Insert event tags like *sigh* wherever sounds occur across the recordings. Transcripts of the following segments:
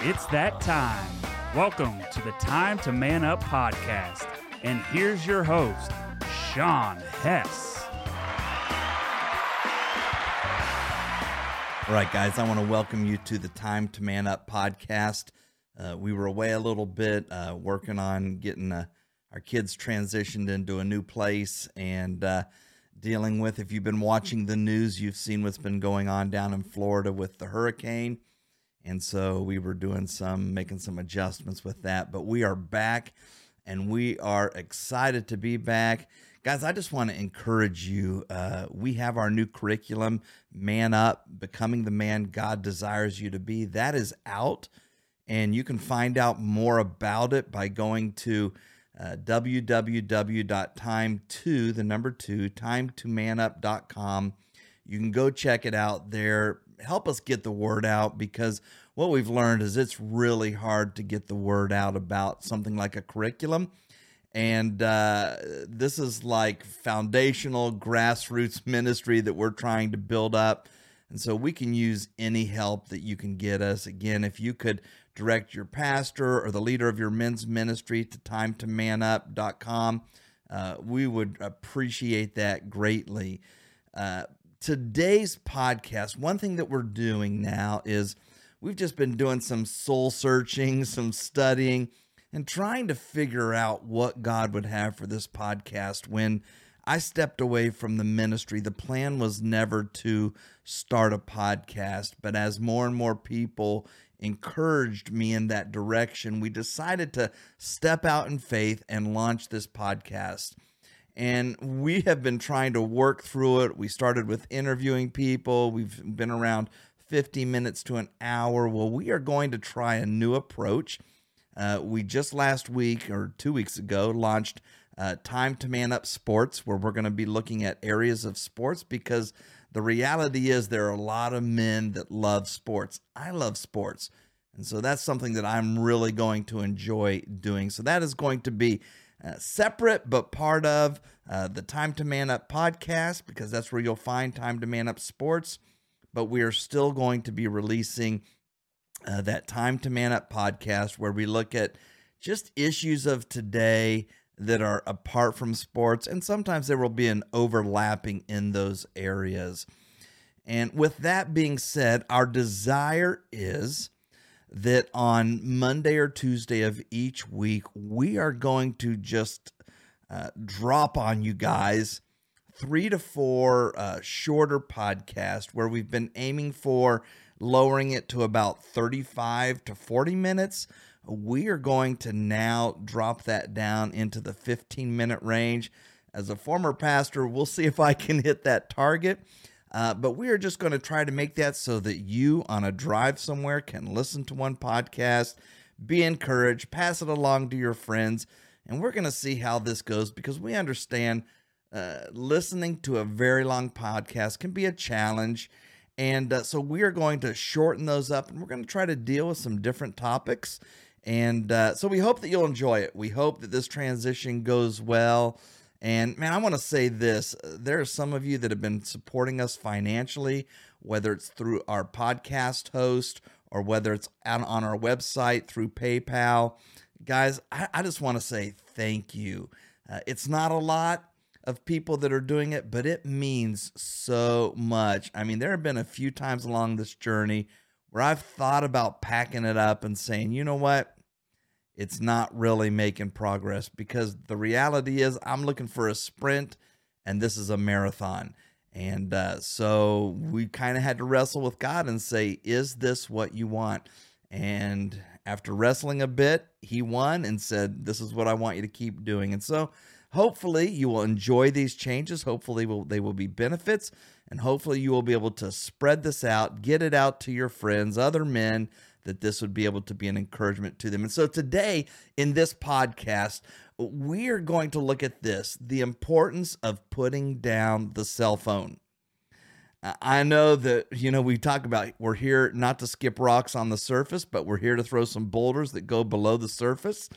It's that time. Welcome to the Time to Man Up podcast. And here's your host, Shawn Hess. All right, guys, I want to welcome you to the Time to Man Up podcast. Uh, we were away a little bit, uh, working on getting uh, our kids transitioned into a new place and uh, dealing with. If you've been watching the news, you've seen what's been going on down in Florida with the hurricane. And so we were doing some, making some adjustments with that. But we are back and we are excited to be back. Guys, I just want to encourage you. Uh, we have our new curriculum, Man Up, Becoming the Man God Desires You to Be. That is out, and you can find out more about it by going to uh, www.time2, the number two, time2manup.com. You can go check it out there. Help us get the word out because what we've learned is it's really hard to get the word out about something like a curriculum. And uh, this is like foundational grassroots ministry that we're trying to build up. And so we can use any help that you can get us. Again, if you could direct your pastor or the leader of your men's ministry to time2manup.com, uh, we would appreciate that greatly. Uh, today's podcast, one thing that we're doing now is we've just been doing some soul searching, some studying, and trying to figure out what God would have for this podcast when I stepped away from the ministry. The plan was never to start a podcast, but as more and more people encouraged me in that direction, we decided to step out in faith and launch this podcast. And we have been trying to work through it. We started with interviewing people, we've been around 50 minutes to an hour. Well, we are going to try a new approach. Uh, we just last week or two weeks ago launched uh, Time to Man Up Sports, where we're going to be looking at areas of sports because the reality is there are a lot of men that love sports. I love sports. And so that's something that I'm really going to enjoy doing. So that is going to be uh, separate but part of uh, the Time to Man Up podcast because that's where you'll find Time to Man Up Sports. But we are still going to be releasing uh, that Time to Man Up podcast where we look at just issues of today that are apart from sports, and sometimes there will be an overlapping in those areas. And with that being said, our desire is that on Monday or Tuesday of each week, we are going to just uh, drop on you guys three to four uh, shorter podcasts where we've been aiming for lowering it to about 35 to 40 minutes we are going to now drop that down into the 15 minute range. As a former pastor, we'll see if I can hit that target. Uh, but we are just going to try to make that so that you on a drive somewhere can listen to one podcast, be encouraged, pass it along to your friends. And we're going to see how this goes because we understand uh, listening to a very long podcast can be a challenge. And uh, so we are going to shorten those up and we're going to try to deal with some different topics and uh, so we hope that you'll enjoy it. We hope that this transition goes well. And man, I want to say this there are some of you that have been supporting us financially, whether it's through our podcast host or whether it's on, on our website through PayPal. Guys, I, I just want to say thank you. Uh, it's not a lot of people that are doing it, but it means so much. I mean, there have been a few times along this journey where I've thought about packing it up and saying, you know what? It's not really making progress because the reality is I'm looking for a sprint and this is a marathon. And uh, so we kind of had to wrestle with God and say, Is this what you want? And after wrestling a bit, he won and said, This is what I want you to keep doing. And so hopefully you will enjoy these changes. Hopefully will, they will be benefits. And hopefully you will be able to spread this out, get it out to your friends, other men that this would be able to be an encouragement to them. And so today in this podcast, we are going to look at this the importance of putting down the cell phone. I know that, you know, we talk about we're here not to skip rocks on the surface, but we're here to throw some boulders that go below the surface.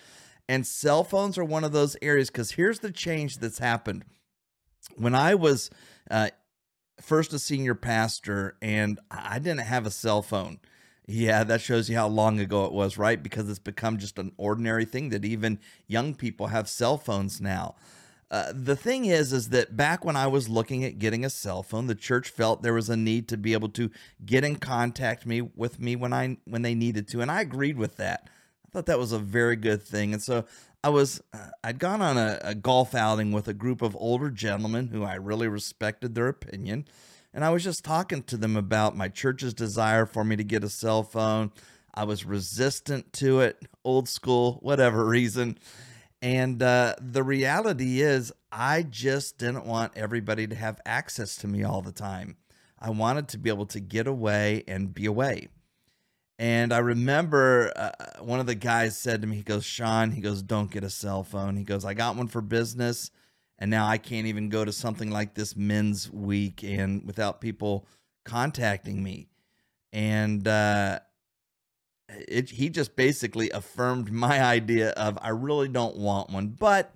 And cell phones are one of those areas because here's the change that's happened. When I was uh, first a senior pastor and I didn't have a cell phone, Yeah, that shows you how long ago it was, right? Because it's become just an ordinary thing that even young people have cell phones now. Uh, the thing is, is that back when I was looking at getting a cell phone, the church felt there was a need to be able to get in contact me with me when I when they needed to, and I agreed with that. I thought that was a very good thing, and so I was uh, I'd gone on a, a golf outing with a group of older gentlemen who I really respected their opinion, and I was just talking to them about my church's desire for me to get a cell phone. I was resistant to it, old school, whatever *laughs* reason. And uh, the reality is, I just didn't want everybody to have access to me all the time. I wanted to be able to get away and be away. And I remember uh, one of the guys said to me, he goes, Shawn, he goes, don't get a cell phone. He goes, I got one for business. And now I can't even go to something like this men's week and without people contacting me. And uh, it, he just basically affirmed *laughs* my idea of I really don't want one, but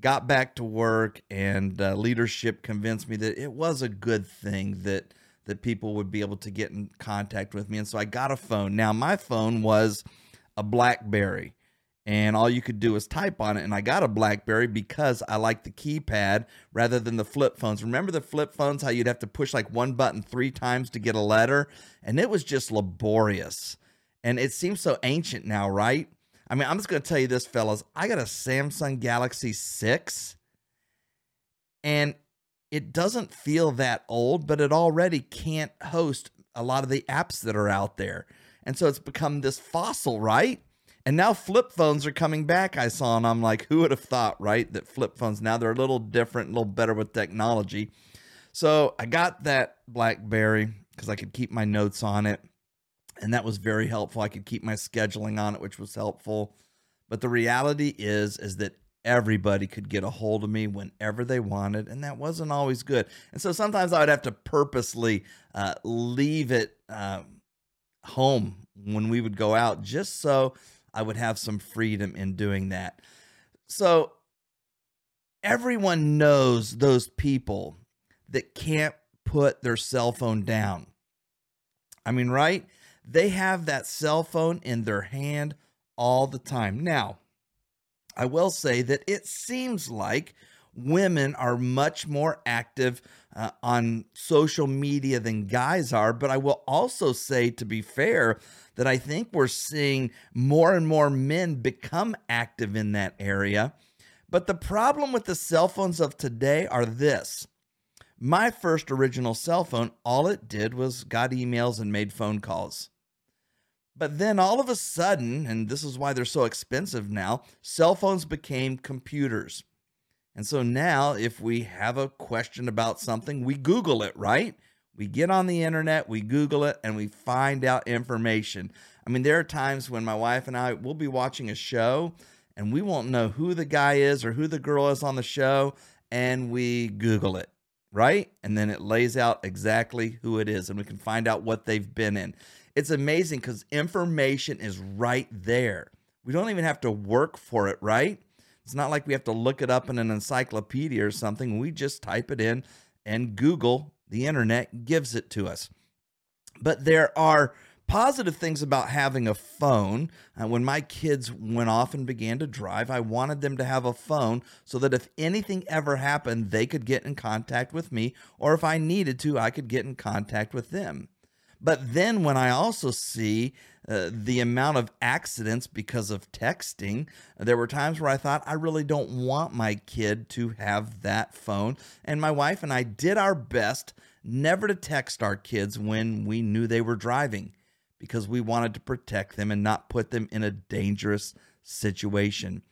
got back to work and uh, leadership convinced me that it was a good thing that that people would be able to get in contact with me and so I got a phone. Now my phone was a BlackBerry and all you could do was type on it and I got a BlackBerry because I like the keypad rather than the flip phones. Remember the flip phones how you'd have to push like one button 3 times to get a letter and it was just laborious. And it seems so ancient now, right? I mean, I'm just going to tell you this, fellas. I got a Samsung Galaxy 6, and it doesn't feel that old, but it already can't host a lot of the apps that are out there. And so it's become this fossil, right? And now flip phones are coming back, I saw, and I'm like, who would have thought, right? That flip phones now they're a little different, a little better with technology. So I got that Blackberry because I could keep my notes on it and that was very helpful. I could keep my scheduling on it, which was helpful. But the reality is, is that everybody could get a hold of me whenever they wanted, and that wasn't always good. And so sometimes I would have to purposely uh, leave it uh, home when we would go out, just so I would have some freedom in doing that. So everyone knows those people that can't put their cell phone down. I mean, right? They have that cell phone in their hand all the time. Now, I will say that it seems like women are much more active uh, on social media than guys are. But I will also say, to be fair, that I think we're seeing more and more men become active in that area. But the problem with the cell phones of today are this. My first original cell phone, all it did was got emails and made phone calls. But then all of a sudden, and this is why they're so expensive now, cell phones became computers. And so now, if we have a question about something, we Google it, right? We get on the internet, we Google it, and we find out information. I mean, there are times when my wife and I will be watching a show and we won't know who the guy is or who the girl is on the show, and we Google it, right? And then it lays out exactly who it is, and we can find out what they've been in. It's amazing because information is right there. We don't even have to work for it, right? It's not like we have to look it up in an encyclopedia or something. We just type it in and Google, the internet, gives it to us. But there are positive things about having a phone. Uh, when my kids went off and began to drive, I wanted them to have a phone so that if anything ever happened, they could get in contact with me, or if I needed to, I could get in contact with them. But then when I also see uh, the amount of accidents because of texting, there were times where I thought, I really don't want my kid to have that phone. And my wife and I did our best never to text our kids when we knew they were driving because we wanted to protect them and not put them in a dangerous situation.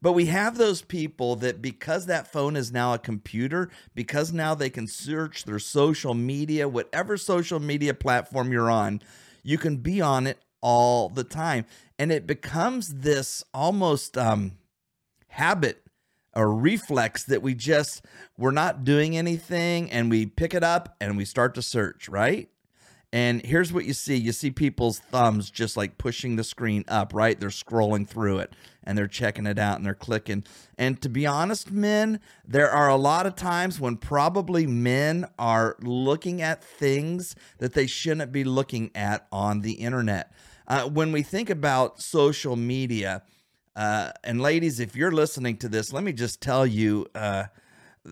But we have those people that because that phone is now a computer, because now they can search their social media, whatever social media platform you're on, you can be on it all the time. And it becomes this almost um, habit a reflex that we just, we're not doing anything and we pick it up and we start to search, right? And here's what you see you see people's thumbs just like pushing the screen up, right? They're scrolling through it and they're checking it out and they're clicking. And to be honest, men, there are a lot of times when probably men are looking at things that they shouldn't be looking at on the internet. Uh, when we think about social media, uh, and ladies, if you're listening to this, let me just tell you. Uh,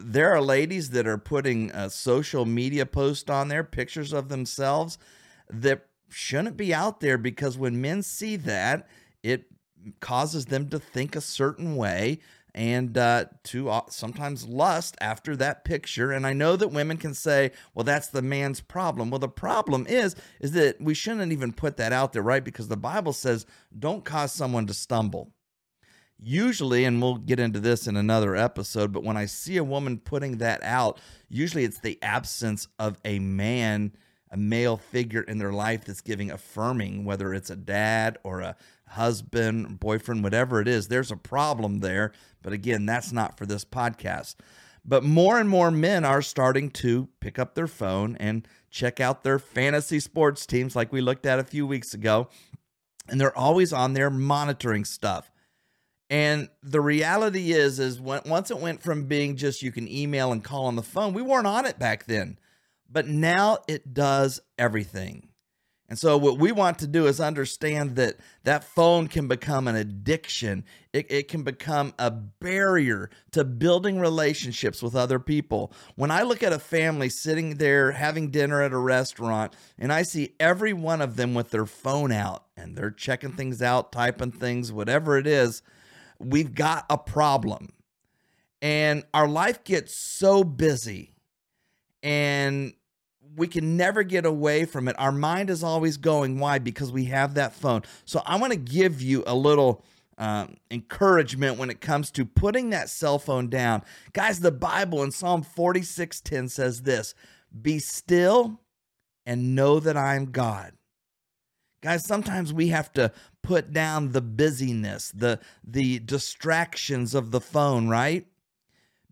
there are ladies that are putting a social media post on there, pictures of themselves that shouldn't be out there because when men see that, it causes them to think a certain way and uh, to uh, sometimes lust after that picture. And I know that women can say, "Well, that's the man's problem." Well, the problem is, is that we shouldn't even put that out there, right? Because the Bible says, "Don't cause someone to stumble." Usually, and we'll get into this in another episode, but when I see a woman putting that out, usually it's the absence of a man, a male figure in their life that's giving affirming, whether it's a dad or a husband, boyfriend, whatever it is. There's a problem there. But again, that's not for this podcast. But more and more men are starting to pick up their phone and check out their fantasy sports teams, like we looked at a few weeks ago. And they're always on there monitoring stuff. And the reality is, is when, once it went from being just you can email and call on the phone, we weren't on it back then, but now it does everything. And so, what we want to do is understand that that phone can become an addiction. It, it can become a barrier to building relationships with other people. When I look at a family sitting there having dinner at a restaurant, and I see every one of them with their phone out and they're checking things out, typing things, whatever it is, we've got a problem. And our life gets so busy and we can never get away from it. Our mind is always going. Why? Because we have that phone. So I want to give you a little um, encouragement when it comes to putting that cell phone down. Guys, the Bible in Psalm 46:10 says this: Be still and know that I am God. Guys, sometimes we have to put down the busyness, the the distractions of the phone, right?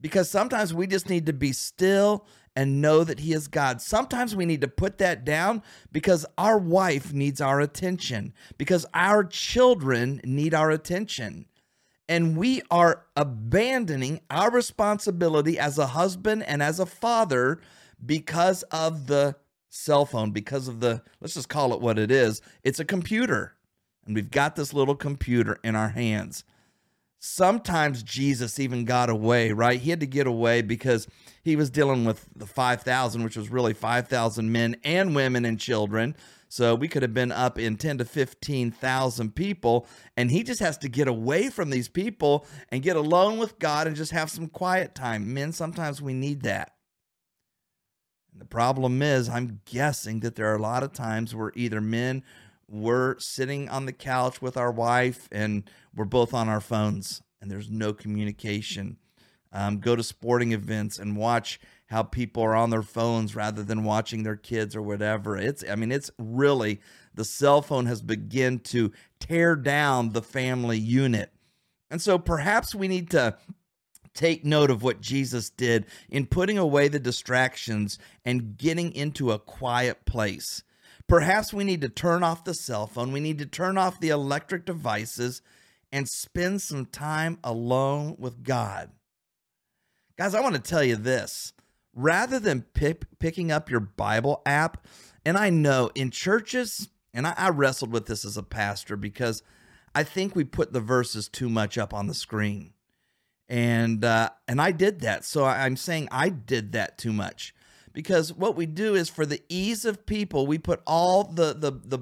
Because sometimes we just need to be still and know that he is God. Sometimes we need to put that down because our wife needs our attention, because our children need our attention. And we are abandoning our responsibility as a husband and as a father because of the cell phone because of the, let's just call it what it is. It's a computer. And we've got this little computer in our hands. Sometimes Jesus even got away, right? He had to get away because he was dealing with the 5,000, which was really 5,000 men and women and children. So we could have been up in 10 to 15,000 people. And he just has to get away from these people and get alone with God and just have some quiet time. Men, sometimes we need that. And the problem is, I'm guessing that there are a lot of times where either men were sitting on the couch with our wife and we're both on our phones and there's no communication. Um, go to sporting events and watch how people are on their phones rather than watching their kids or whatever. It's, I mean, it's really the cell phone has begun to tear down the family unit. And so perhaps we need to take note of what Jesus did in putting away the distractions and getting into a quiet place. Perhaps we need to turn off the cell phone, we need to turn off the electric devices and spend some time alone with God. Guys, I want to tell you this rather than pick, picking up your Bible app, and I know in churches, and I, I wrestled with this as a pastor because I think we put the verses too much up on the screen and uh, and I did that. So I'm saying I did that too much because what we do is for the ease of people, we put all the the the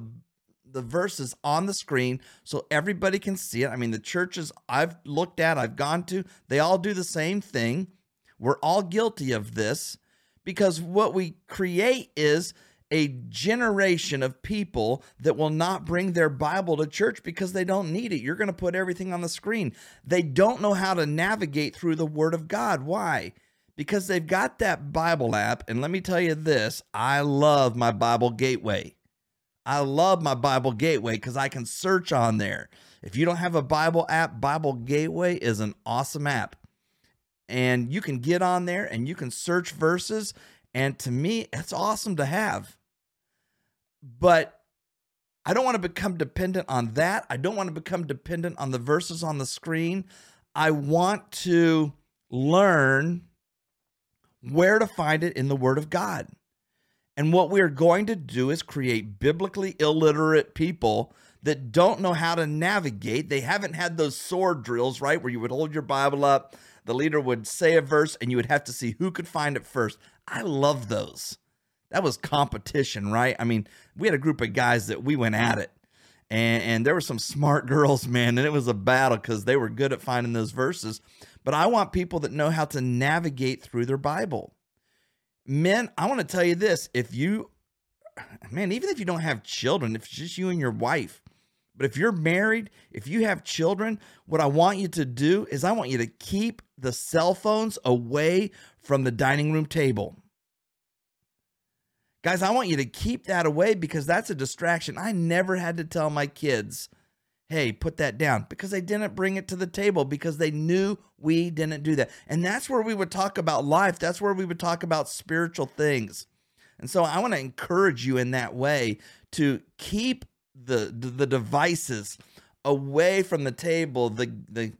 the verses on the screen so everybody can see it. I mean, the churches I've looked at, I've gone to, they all do the same thing. We're all guilty of this because what we create is a generation of people that will not bring their Bible to church because they don't need it. You're going to put everything on the screen. They don't know how to navigate through the Word of God. Why? Because they've got that Bible app. And let me tell you this I love my Bible Gateway. I love my Bible Gateway because I can search on there. If you don't have a Bible app, Bible Gateway is an awesome app. And you can get on there and you can search verses. And to me, it's awesome to have. But I don't want to become dependent on that. I don't want to become dependent on the verses on the screen. I want to learn where to find it in the Word of God. And what we are going to do is create biblically illiterate people that don't know how to navigate. They haven't had those sword drills, right? Where you would hold your Bible up, the leader would say a verse, and you would have to see who could find it first. I love those. That was competition, right? I mean, we had a group of guys that we went at it. And, and there were some smart girls, man, and it was a battle because they were good at finding those verses. But I want people that know how to navigate through their Bible. Men, I want to tell you this if you, man, even if you don't have children, if it's just you and your wife, but if you're married, if you have children, what I want you to do is I want you to keep the cell phones away from the dining room table. Guys, I want you to keep that away because that's a distraction. I never had to tell my kids, hey, put that down because they didn't bring it to the table because they knew we didn't do that. And that's where we would talk about life. That's where we would talk about spiritual things. And so I want to encourage you in that way to keep the, the, the devices away from the table, the the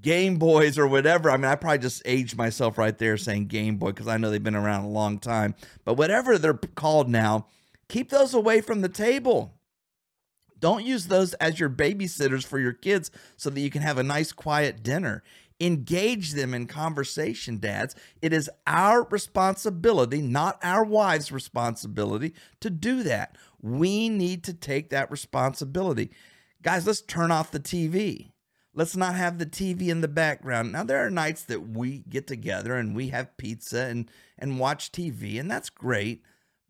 Game Boys or whatever. I mean, I probably just aged myself right there saying Game Boy because I know they've been around a long time. But whatever they're called now, keep those away from the table. Don't use those as your babysitters for your kids so that you can have a nice, quiet dinner. Engage them in conversation, dads. It is our responsibility, not our wives' responsibility, to do that. We need to take that responsibility. Guys, let's turn off the TV. Let's not have the TV in the background. Now there are nights that we get together and we have pizza and and watch TV and that's great,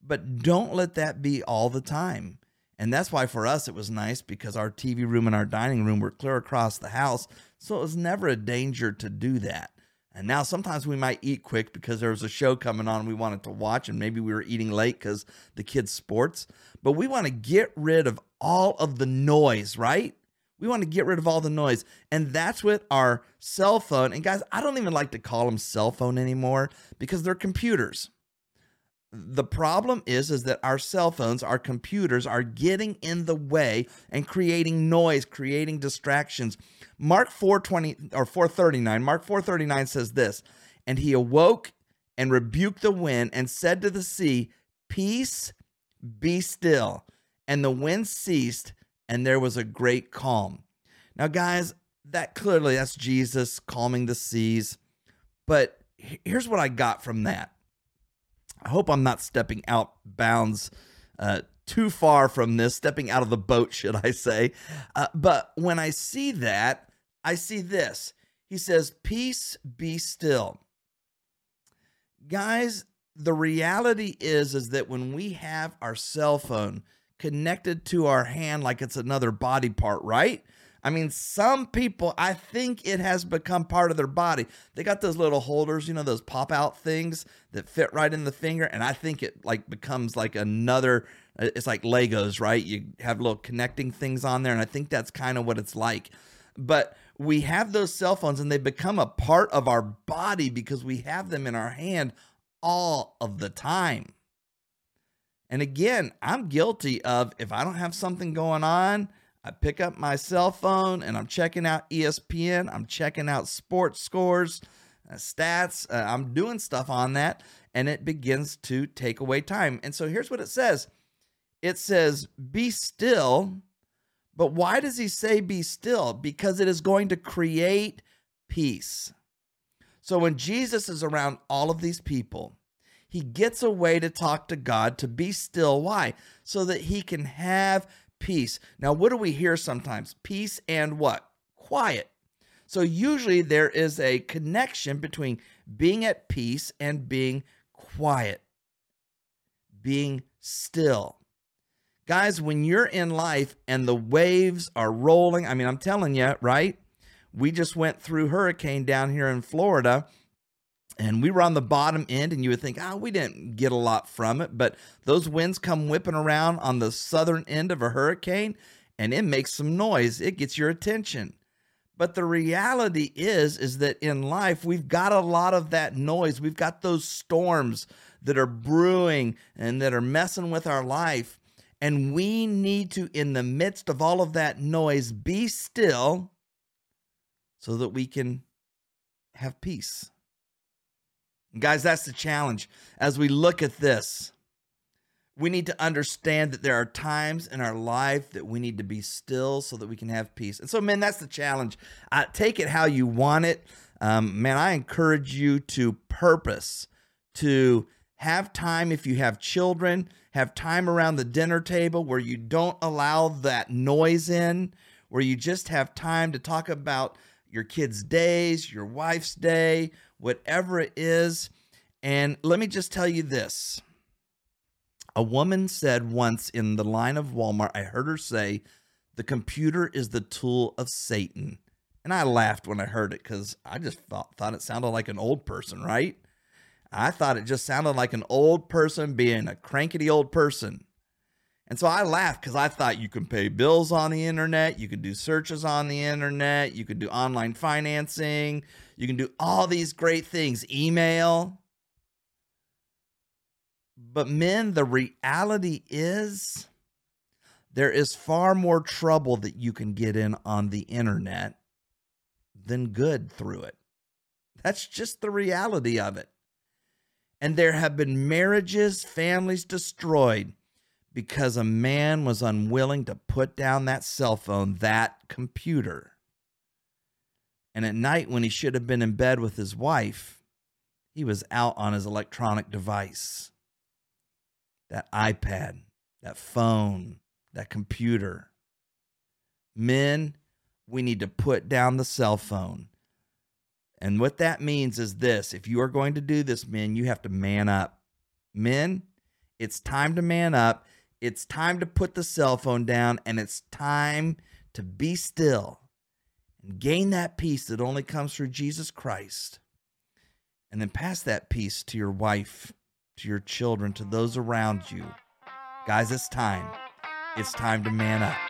but don't let that be all the time. And that's why for us it was nice because our TV room and our dining room were clear across the house, so it was never a danger to do that. And now sometimes we might eat quick because there was a show coming on we wanted to watch, and maybe we were eating late because the kids' sports. But we want to get rid of all of the noise, right? We want to get rid of all the noise. And that's what our cell phone. And guys, I don't even like to call them cell phone anymore because they're computers. The problem is is that our cell phones, our computers are getting in the way and creating noise, creating distractions. Mark 420 or 439, Mark 439 says this, and he awoke and rebuked the wind and said to the sea, "Peace, be still." And the wind ceased and there was a great calm. Now, guys, that clearly that's Jesus calming the seas. But here's what I got from that. I hope I'm not stepping out bounds uh, too far from this, stepping out of the boat, *laughs* should I say. Uh, but when I see that, I see this. He says, Peace be still. Guys, the reality is is that when we have our cell phone connected to our hand like it's another body part, right? I mean, some people, I think it has become part of their body. They got those little holders, you know, those pop out things that fit right in the finger. And I think it like becomes like another, uh, it's like Legos, right? You have little connecting things on there. And I think that's kind of what it's like. But we have those cell phones and they become a part of our body because we have them in our hand all of the time. And again, I'm guilty of if I don't have something going on, I pick up my cell phone and I'm checking out ESPN, I'm checking out sports scores, uh, stats, uh, I'm doing stuff on that, and it begins to take away time. And so here's what it says it says, Be still. But why does he say be still? Because it is going to create peace. So when Jesus is around all of these people, he gets away to talk to God to be still. Why? So that he can have peace. Now, what do we hear sometimes? Peace and what? Quiet. So, usually there is a connection between being at peace and being quiet, being still. Guys, when you're in life and the waves are rolling, I mean, I'm telling you, right? We just went through hurricane down here in Florida and we were on the bottom end and you would think oh we didn't get a lot from it. But those winds come whipping around on the southern end of a hurricane and it makes some noise. It gets your attention. But the reality is is that in life we've got a lot of that noise. We've got those storms that are brewing and that are messing with our life And we need to, in the midst of all of that noise, be still so that we can have peace. Guys, that's the challenge. As we look at this, we need to understand that there are times in our life that we need to be still so that we can have peace. And so, man, that's the challenge. Uh, take it how you want it. Um, man, I encourage you to purpose, to have time if you have children, have time around the dinner table where you don't allow that noise in, where you just have time to talk about your kids' days, your wife's day, whatever it is. And let me just tell you this. A woman said once in the line of Walmart, I heard her say, the computer is the tool of Satan. And I laughed when I heard it because I just thought, thought it sounded like an old person, right? I thought it just sounded like an old person being a crankety old person. And so I laughed because I thought you can pay bills on the internet, you could do searches on the internet, you could do online financing, you can do all these great things, email. But men, the reality is there is far more trouble that you can get in on the internet than good through it. That's just the reality of it. And there have been marriages, families destroyed because a man was unwilling to put down that cell phone, that computer. And at night, when he should have been in bed with his wife, he was out on his electronic device that iPad, that phone, that computer. Men, we need to put down the cell phone. And what that means is this if you are going to do this, men, you have to man up. Men, it's time to man up. It's time to put the cell phone down and it's time to be still and gain that peace that only comes through Jesus Christ. And then pass that peace to your wife, to your children, to those around you. Guys, it's time. It's time to man up.